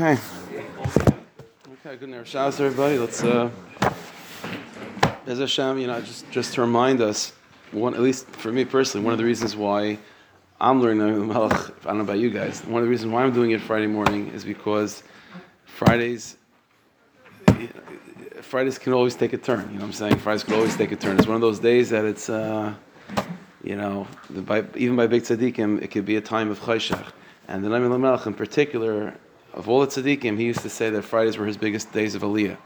Okay. Okay, good night. Shabbos, everybody. Let's, uh, as Hashem, you know, just, just to remind us, one, at least for me personally, one of the reasons why I'm learning the Melech, I don't know about you guys, one of the reasons why I'm doing it Friday morning is because Fridays, Fridays can always take a turn. You know what I'm saying? Fridays can always take a turn. It's one of those days that it's, uh, you know, the, by, even by big tzaddikim, it could be a time of chayshach. And the Naim Melech in particular, of all the tzaddikim, he used to say that Fridays were his biggest days of aliyah.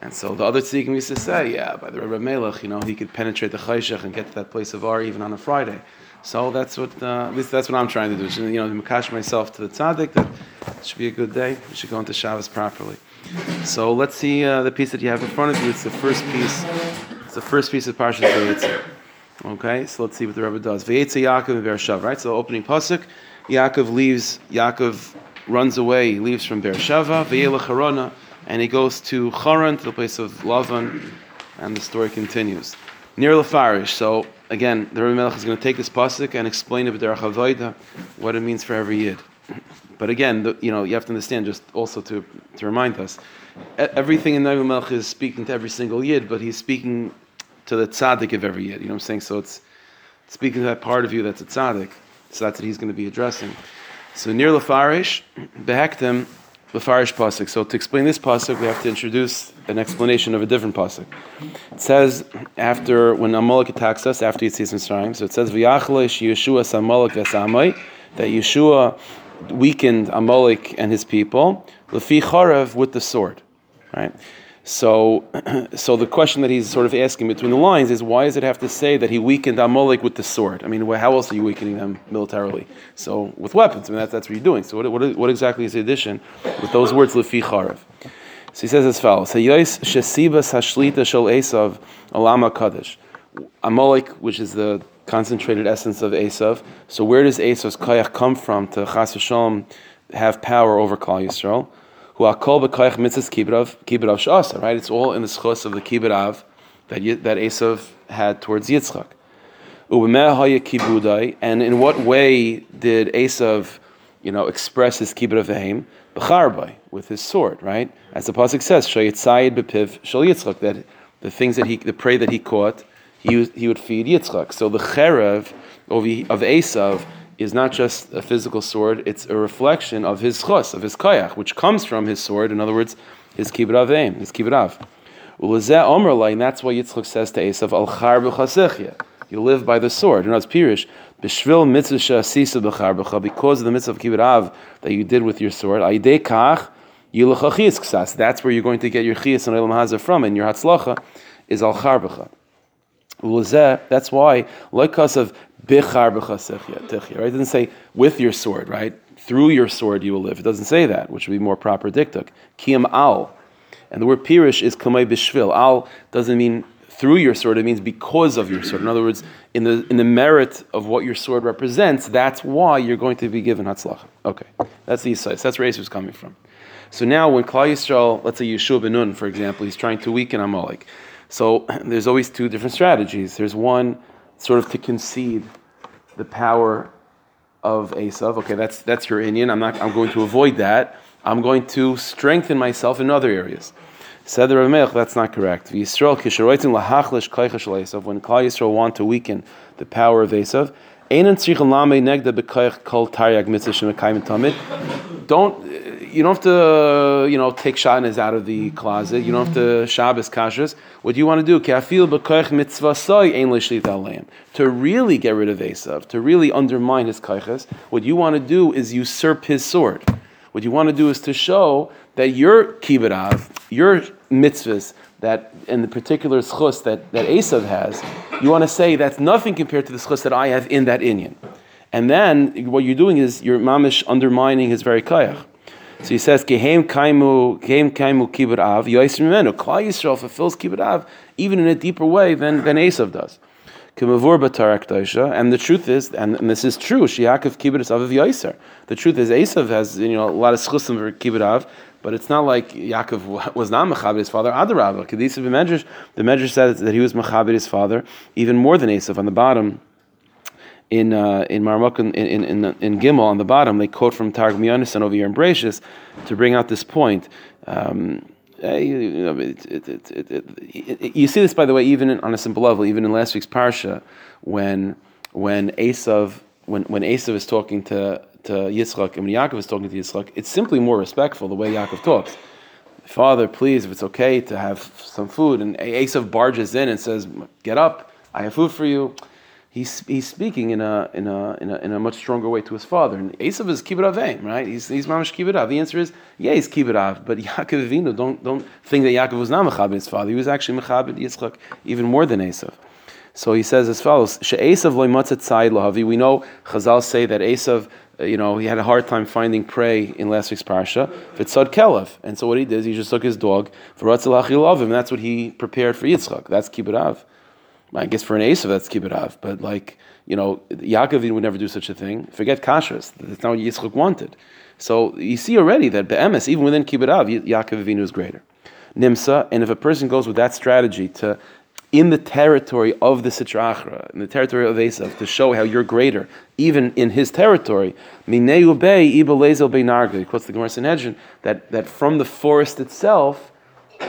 And so the other tzaddikim used to say, yeah, by the Rebbe Melech, you know, he could penetrate the chayshach and get to that place of ar even on a Friday. So that's what, uh, at least that's what I'm trying to do. You know, makash myself to the tzaddik that it should be a good day. We should go into Shabbos properly. So let's see uh, the piece that you have in front of you. It's the first piece. It's the first piece of Parshas Vayetzei. Okay, so let's see what the Rebbe does. Vayetzei Yaakov and Beershav. Right. So opening pasuk, Yaakov leaves. Yaakov runs away. He leaves from Beersheva. Vayelech Harana, and he goes to Haran, to the place of Lavan, and the story continues. Near Lefarish. So again, the Rebbe Melech is going to take this pasuk and explain it Havoida, what it means for every yid. But again, the, you know, you have to understand, just also to, to remind us, everything in Navi Melch is speaking to every single yid, but he's speaking to the tzaddik of every yid. You know what I'm saying? So it's speaking to that part of you that's a tzaddik. So that's what he's going to be addressing. So near Lefarish, Behektim, Lefarish pasuk. So to explain this pasuk, we have to introduce an explanation of a different pasuk. It says after when Amalek attacks us after Yitzis Mitzrayim. So it says V'yachlesh Yeshua Samalek Esamai that Yeshua weakened Amalek and his people, Lefi Charev with the sword, right? So, so the question that he's sort of asking between the lines is, why does it have to say that he weakened Amalek with the sword? I mean, how else are you weakening them militarily? So, with weapons. I mean, that's, that's what you're doing. So, what, what, what exactly is the addition with those words, Lefi Charev? So he says as follows: Hayos shesibas hashlita shel Esav alama kaddish. Amalek, which is the concentrated essence of Esav. So where does Esav's kayach come from to chas have power over Klal Yisrael? Who akol b'kayach mitzvahs kibbutav kibbutav shasa. Right, it's all in the schos of the kibbutav that that Esav had towards Yitzchak. kibudai, And in what way did Esav, you know, express his of aim? B'charbai, with his sword, right? As the pasuk says, shayitzayid b'piv shal Yitzchak, that the things that he, the prey that he caught, he, he would feed Yitzchak. So the cherev of, of Esav is not just a physical sword, it's a reflection of his chos, of his kayach, which comes from his sword, in other words, his kibbut aim, his kibbut av. And that's why Yitzchak says to Esav, Al char You live by the sword. And that's Pirish, Bishvil mitzvah sisa b'char because of the mitzvah of kibbut av that you did with your sword. Aidei kach, That's where you're going to get your chiyas and elam hazah from, and your hatzlacha is al char that's why, like us of bichar right? It doesn't say with your sword, right? Through your sword you will live. It doesn't say that, which would be more proper diktuk. Kiyam al. And the word pirish is kamay bishvil. Al doesn't mean through your sword, it means because of your sword. In other words, in the in the merit of what your sword represents, that's why you're going to be given hatzlach. Okay, that's the Yisais. That's where is coming from. So now, when Klal Yisrael, let's say Yeshua ben Nun, for example, he's trying to weaken Amalek. So there's always two different strategies. There's one sort of to concede the power of Esav. Okay, that's that's your Indian. I'm not. I'm going to avoid that. I'm going to strengthen myself in other areas. Said the Ramelech, that's not correct. When Klal Yisrael want to weaken the power of Esav, don't you don't have to, you know, take shadnas out of the closet. You don't have to Shabbos kashas. What you want to do, To really get rid of Esav, to really undermine his kaiches, what you want to do is usurp his sword. What you want to do is to show that your kibbutav, your mitzvahs, that in the particular schus that, that Esav has, you want to say that's nothing compared to the schus that I have in that inyan. And then what you're doing is you're mamish undermining his very kayach. So he says, Gehem kaimu, gehem kaimu kibbut av, yois mimenu. Klal Yisrael fulfills kibbut av even in a deeper way than, than Esav does. And the truth is, and, and this is true, Shiakov kibbut av of Yoiser. The truth is, Esav has you know a lot of schusim for kibbut av, but it's not like Yaakov was not Machabit his father. Adarabah, Kedisa the Medrash says that he was Machabit his father even more than Esav. On the bottom, in uh, in Marmuk in, in, in, in Gimel on the bottom, they quote from Targum Yonasan over here in Brachus to bring out this point. Um, you, see this, by the way, even on a simple level, even in last week's parsha, when when Esav when when Esav is talking to to Yitzchak and when Yaakov is talking to Yitzchak, it's simply more respectful the way Yaakov talks. Father, please, if it's okay to have some food, and Esav barges in and says, "Get up, I have food for you." He's, he's speaking in a, in, a, in, a, in a much stronger way to his father. And Esav is kibbut avim, right? He's, he's mamash kibbut av. The answer is, yeah, he's kibbut av, but Yaakov Avinu, don't, don't think that Yaakov was not mechabit his father. He was actually mechabit Yitzchak even more than Esav. So he says as follows: She'esav loy matzat lahavi. We know Chazal say that Esav, uh, you know, he had a hard time finding prey in last week's parsha. V'tzad kelev, and so what he did is he just took his dog for him. That's what he prepared for Yitzchak. That's kibbut av. I guess for an Esav that's kibbut av, but like you know, Yaakov would never do such a thing. Forget kashrus. That's not what Yitzchak wanted. So you see already that be'emes, even within kibbut av, Yaakov Avinu is greater. Nimsa, and if a person goes with that strategy to in the territory of the Sitra Achra, in the territory of Esav, to show how you're greater, even in his territory. Mineu Bey Ibelezel Beinarga. He quotes the Gemara Sanhedrin that, that from the forest itself,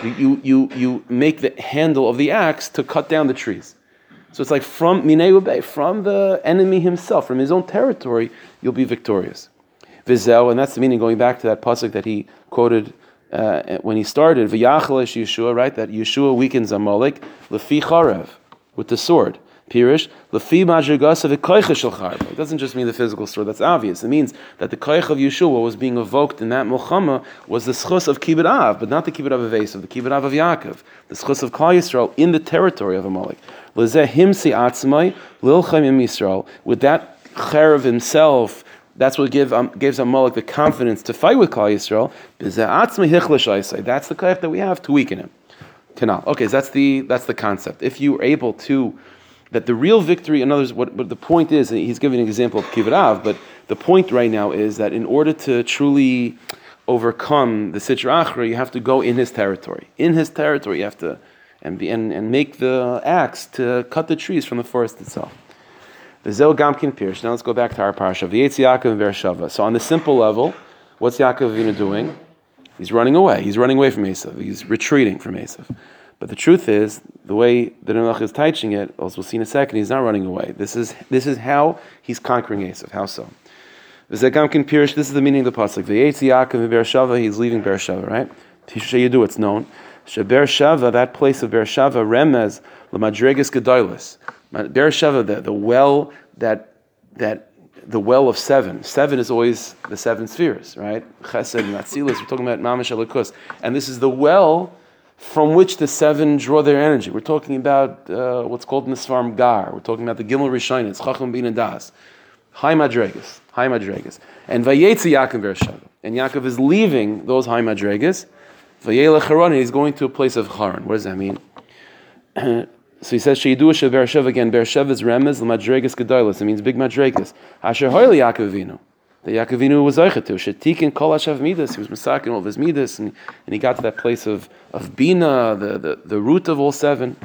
you, you, you make the handle of the axe to cut down the trees. So it's like from Minei from the enemy himself, from his own territory, you'll be victorious. Vizel, and that's the meaning going back to that pasuk that he quoted uh, when he started, V'yachalesh Yeshua, right? That Yeshua weakens Amalek, lefi charev, with the sword. Pirish, It doesn't just mean the physical sword, that's obvious. It means that the koich of Yeshua was being evoked in that milchama was the schus of Kibbut Av, but not the Kibbut Av of Esav, the Kibbut Av of Yaakov, the schus of Klal Yisrael in the territory of Amalek. Lezeh Yisrael. With that cherev himself, that's what give, um, gives Amalek the confidence to fight with Klal Yisrael. That's the koich that we have to weaken him. Okay, so that's the that's the concept. If you are able to that the real victory, in others, what, what the point is, he's giving an example of Kibbut but the point right now is that in order to truly overcome the Sitra Achra, you have to go in his territory. In his territory, you have to and, be, and, and make the axe to cut the trees from the forest itself. The Zel Gamkin Pirsh. Now let's go back to our parsha. The Yaakov and. So on the simple level, what's Yaakov Avinu doing? He's running away. He's running away from Esav. He's retreating from Esav. But the truth is, the way the Melech is teaching it, as we'll see in a second, he's not running away. This is, this is how he's conquering Esav. How so? This is the meaning of the pasuk. The Yaakov and Beersheva, he's leaving Beersheva, right? do it's known. Beersheva, that place of Beersheva, Remez, Lamadregas Gedoilis. Beersheva, the, the well that, that the well of seven. Seven is always the seven spheres, right? Chesed, Matzilis, we're talking about Mamash Elikus. And this is the well from which the seven draw their energy. We're talking about uh, what's called Nisvarm Gar. We're talking about the Gimel Rishonis, Chacham Bin Das. High Madregas, High Madregas. And Vayetzi Yaakov Beersheva. And Yaakov is leaving those High Madregas. Vayelech Haran, he's going to a place of Haran. What does that mean? so he says, Sheidu She Beersheva again. Beersheva is Remez, Madregas Gedoilis. It means big Madregas. Asher Hoyle Yaakov Vino that Yaakovinu was Zeichet to. Shetikin Kol Hashav Midas. He was masakin all of his Midas, and, and he got to that place of, of Bina, the, the, the root of all seven.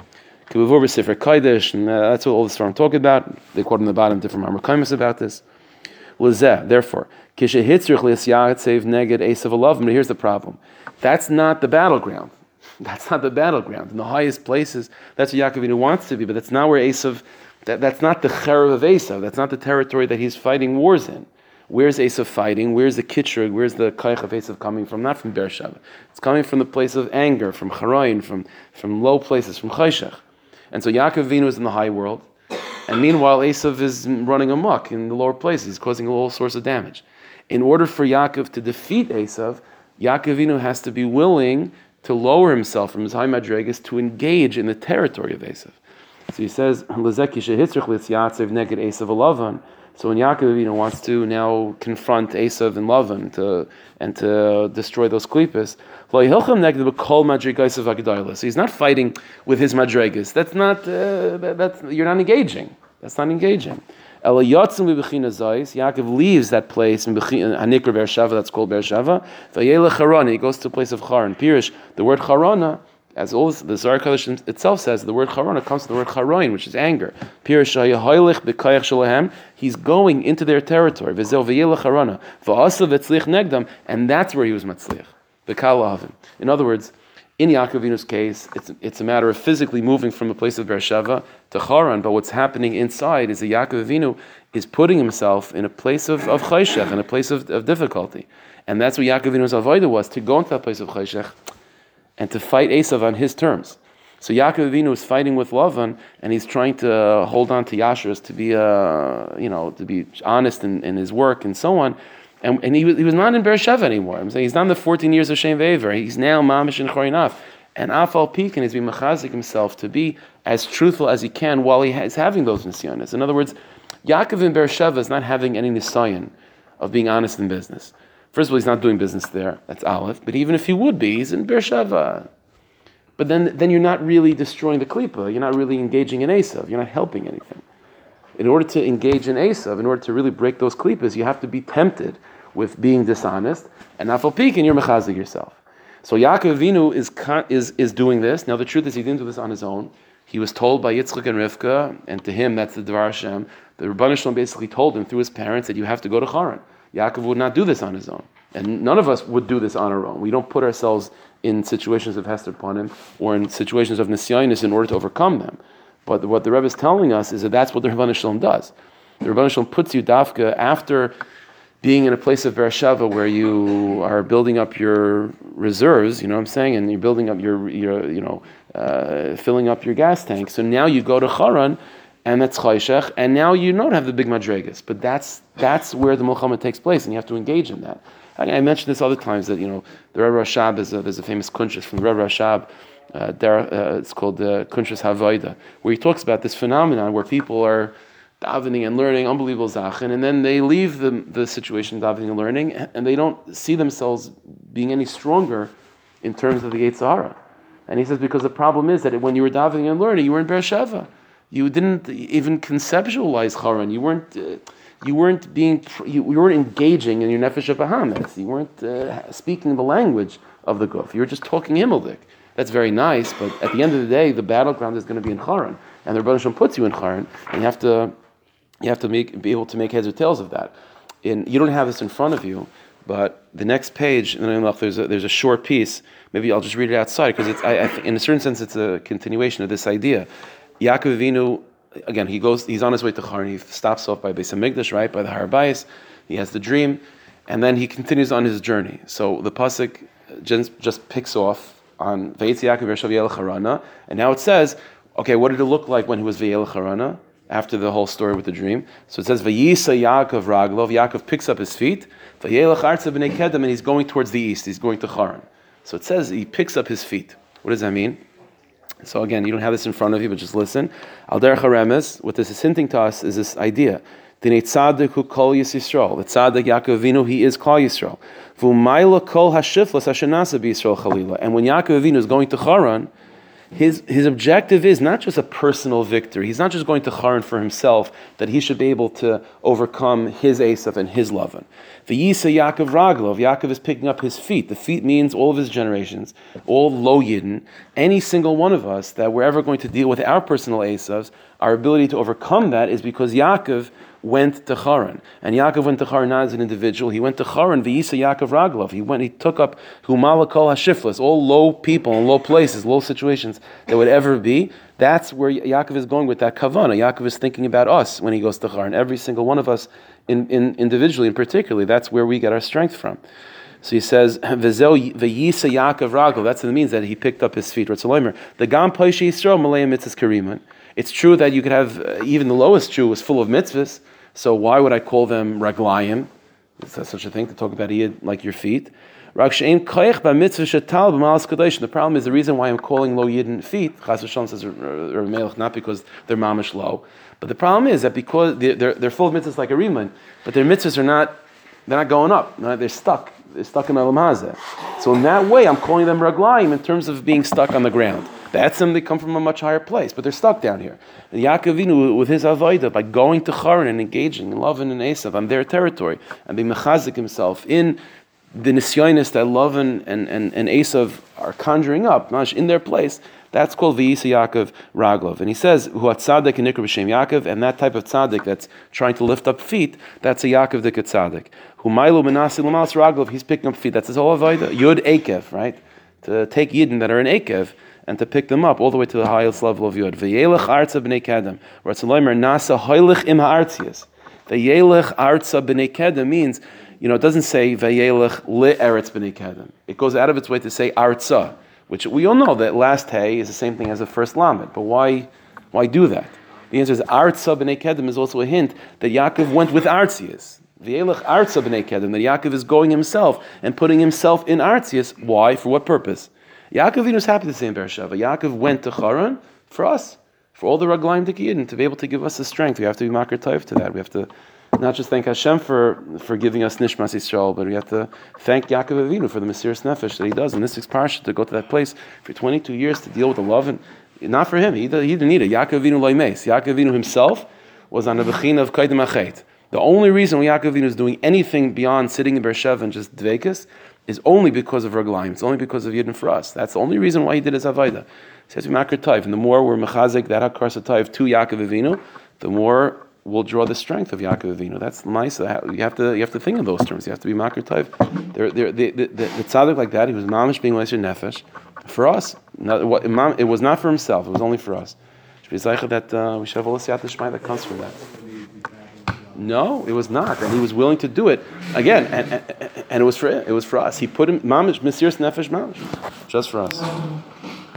Kibuvur B'Sifra Kaidish, and uh, that's what all the storm talk about. They quote on the bottom different Marmakaimus about this. Lezeh, therefore, Kishehitzrich Lisyatsev Neged Esav But Here's the problem. That's not the battleground. That's not the battleground. In the highest places, that's where Yaakovinu wants to be, but that's not where Esav, that, that's not the Cherev of Esav. That's not the territory that he's fighting wars in. Where's Esav fighting? Where's the Kitrug? Where's the Kaich of Esav coming from? Not from Beersheba. It's coming from the place of anger, from Charayin, from, from low places, from Chayshach. And so Yaakov Vinu is in the high world. And meanwhile, Esav is running amok in the lower places. He's causing all sorts of damage. In order for Yaakov to defeat Esav, Yaakov Vinu has to be willing to lower himself from his high madregas to engage in the territory of Esav. So he says. So when Yaakov wants to now confront Esav and Lavan to, and to destroy those klipas, so he's not fighting with his madregas. That's not, uh, that's, you're not engaging. That's not engaging. Yaakov leaves that place in Hanikra Beersheva, that's called Beersheva. He goes to a place of Charan. Pirish, the word Charana As all the Zohar Kodesh itself says, the word charona comes from the word charoin, which is anger. He's going into their territory. And that's where he was matzliach. In other words, in Yaakovinu's case, it's, it's a matter of physically moving from a place of Beersheba to Haran, but what's happening inside is that Yaakov is putting himself in a place of, of chayshech, in a place of, of difficulty. And that's what Yaakov Avinu's avodah was, to go into that place of chayshech and to fight Esav on his terms. So Yaakov Avinu is fighting with Lavan, and he's trying to hold on to Yashers to be, uh, you know, to be honest in, in his work and so on. And, and he, was, he was not in Beersheba anymore. I'm saying he's not in the 14 years of Shem Ve'ever. He's now Mamish and Chorinaf. And Afal Pekin is being machazik himself to be as truthful as he can while he is having those nisyonis. In other words, Yaakov in Beersheba is not having any nisyon of being honest in business. First of all, he's not doing business there. That's Aleph. But even if he would be, he's in Beersheba. But then, then you're not really destroying the klipa. You're not really engaging in Esav. You're not helping anything. In order to engage in Esav, in order to really break those klipas, you have to be tempted with being dishonest. And nafal pekin, you're mechazik yourself. So Yaakov Avinu is, is, is doing this. Now the truth is he didn't do this on his own. He was told by Yitzchak and Rivka, and to him that's the Dvar Hashem. The Rebbeinu Shalom basically told him through his parents that you have to go to Haran. Yaakov would not do this on his own. And none of us would do this on our own. We don't put ourselves in situations of Hester him or in situations of Nisyanis in order to overcome them. But what the Rebbe is telling us is that that's what the Rebbe Shalom does. The Rebbe Shalom puts you dafka after being in a place of Beersheba where you are building up your reserves, you know what I'm saying, and you're building up your, your you know, uh, filling up your gas tank. So now you go to Haran and that's chayshech, and now you don't have the big madregas, but that's that's where the milchama takes place, and you have to engage in that. I, I mentioned this other times that you know the Rebbe Rashab is a, a famous kunshas from the Rebbe Rashab. Uh, uh, it's called the uh, Kunshas where he talks about this phenomenon where people are davening and learning unbelievable zachin, and then they leave the, the situation davening and learning, and they don't see themselves being any stronger in terms of the Sahara. And he says because the problem is that when you were davening and learning, you were in Beersheba. You didn't even conceptualize Haran. You weren't. Uh, you weren't being. You, you, weren't engaging in your nefesh of Bahamas. You weren't uh, speaking the language of the guf. You were just talking Himmeldik. That's very nice, but at the end of the day, the battleground is going to be in Haran, and the Rebbe Shalom puts you in Haran, and you have to, you have to make, be able to make heads or tails of that. In, you don't have this in front of you, but the next page, there's a, there's a short piece. Maybe I'll just read it outside because it's, I, I, in a certain sense, it's a continuation of this idea. Yaakov Avinu, again, he goes, he's on his way to Haran. He stops off by Beis Hamikdash, right by the Har Bayis. He has the dream, and then he continues on his journey. So the pasuk just, just picks off on Vayitz Yaakov Yershav Harana, and now it says, okay, what did it look like when he was Vayel Harana? After the whole story with the dream, so it says Vayisa Yaakov Raglov. Yaakov picks up his feet. Kedem, and he's going towards the east. He's going to Haran. So it says he picks up his feet. What does that mean? So again, you don't have this in front of you, but just listen. Al derech what this is hinting to us is this idea. Dinei tzaddik who kol Yisrael. The tzaddik Yaakov Avinu, he is kol Yisrael. V'umayla kol hashiflas hashanasa b'Yisrael chalila. And when Yaakov Avinu is going to Haran, his, his objective is not just a personal victory. He's not just going to Haran for himself, that he should be able to overcome his Esav and his Lavan. The Yisa Yaakov Raglov, Yaakov is picking up his feet. The feet means all of his generations, all Lo Yidden, any single one of us that we're ever going to deal with our personal Esavs, our ability to overcome that is because Yaakov went to Haran. And Yaakov went to Haran not as an individual. He went to Haran, V'yisa Yaakov Raglov. He went, he took up Humalakol Hashiflas, all low people and low places, low situations that would ever be. That's where Yaakov is going with that kavana. Yaakov is thinking about us when he goes to Haran. Every single one of us, in, in, individually and particularly, that's where we get our strength from. So he says, "V'yisa Yaakov Raglov." That's what it means that he picked up his feet. The Gam Yisrael Malay Mitzvahs Kariman. It's true that you could have uh, even the lowest Jew was full of mitzvahs. So why would I call them raglayim? Is that such a thing to talk about Iyad like your feet? The problem is the reason why I'm calling low yidden feet. Chas v'shalom says Melech not because they're mamish low, but the problem is that because they're, they're, full of mitzvahs like a riman, but their mitzvahs are not they're not going up. They're stuck. They're stuck in Alam Hazeh. So in that way, I'm calling them raglayim in terms of being stuck on the ground. That's them, they come from a much higher place, but they're stuck down here. And Yaakov with his avodah, by going to Charan and engaging in love and Esav on their territory, and being mechazik himself in the nisyonis that Lavan and, and, and Esav are conjuring up, in their place, that's called V'yisa Yaakov Raglov. And he says, Hu tzaddik and Nikra b'shem Yaakov, and that type of tzaddik that's trying to lift up feet, that's a Yaakov the tzaddik. Hu mailu menasi l'malas Raglov, he's picking up feet. That's his whole avodah. Yud Akev, right? To take Yidden that are in Akev, and to pick them up all the way to the highest level of Yud. V'yelech arza b'nei kedem. Ratzaloimer nasa hoilich im ha'artzias. V'yelech arza b'nei kedem means, you know, it doesn't say v'yelech li'eretz b'nei kedem. It goes out of its way to say arza which we all know that last hay is the same thing as the first lamed. But why, why do that? The answer is Artza b'nei Kedem is also a hint that Yaakov went with Artzias. V'elech Artza b'nei Kedem, that Yaakov is going himself and putting himself in Artzias. Why? For what purpose? Yaakov was happy to say in Beersheba. Yaakov went to Charan for us, for all the Raglaim Dikiyidin, to be able to give us the strength. We have to be makar to that. We have to not just thank Hashem for, for giving us Nishmas Yisrael, but we have to thank Yaakov Avinu for the Mesiris Nefesh that he does in this sixth parsha to go to that place for 22 years to deal with the love and not for him. He, he didn't need it. Yaakov Avinu loimes. Yaakov Avinu himself was on the bechina of Kaidim. The only reason Yaakov Avinu is doing anything beyond sitting in Beersheba and just dvekas is only because of Raglaim. It's only because of Yidden for us. That's the only reason why he did his Avaida. He says, Makar Taif. And the more we're mechazik that Hakar Taif to Yaakov Avinu, the more we'll draw the strength of Yaakov Avinu. That's nice. You have to you have to think in those terms. You have to be makar taiv. The, the, the, tzaddik like that, he was mamish being leiser nefesh. For us, not, it was not for himself. It was only for us. That uh, we should have all the that comes from that. No, it was not, and he was willing to do it again, and, and, and it was for it was for us. He put him mamish nefesh mamish, just for us.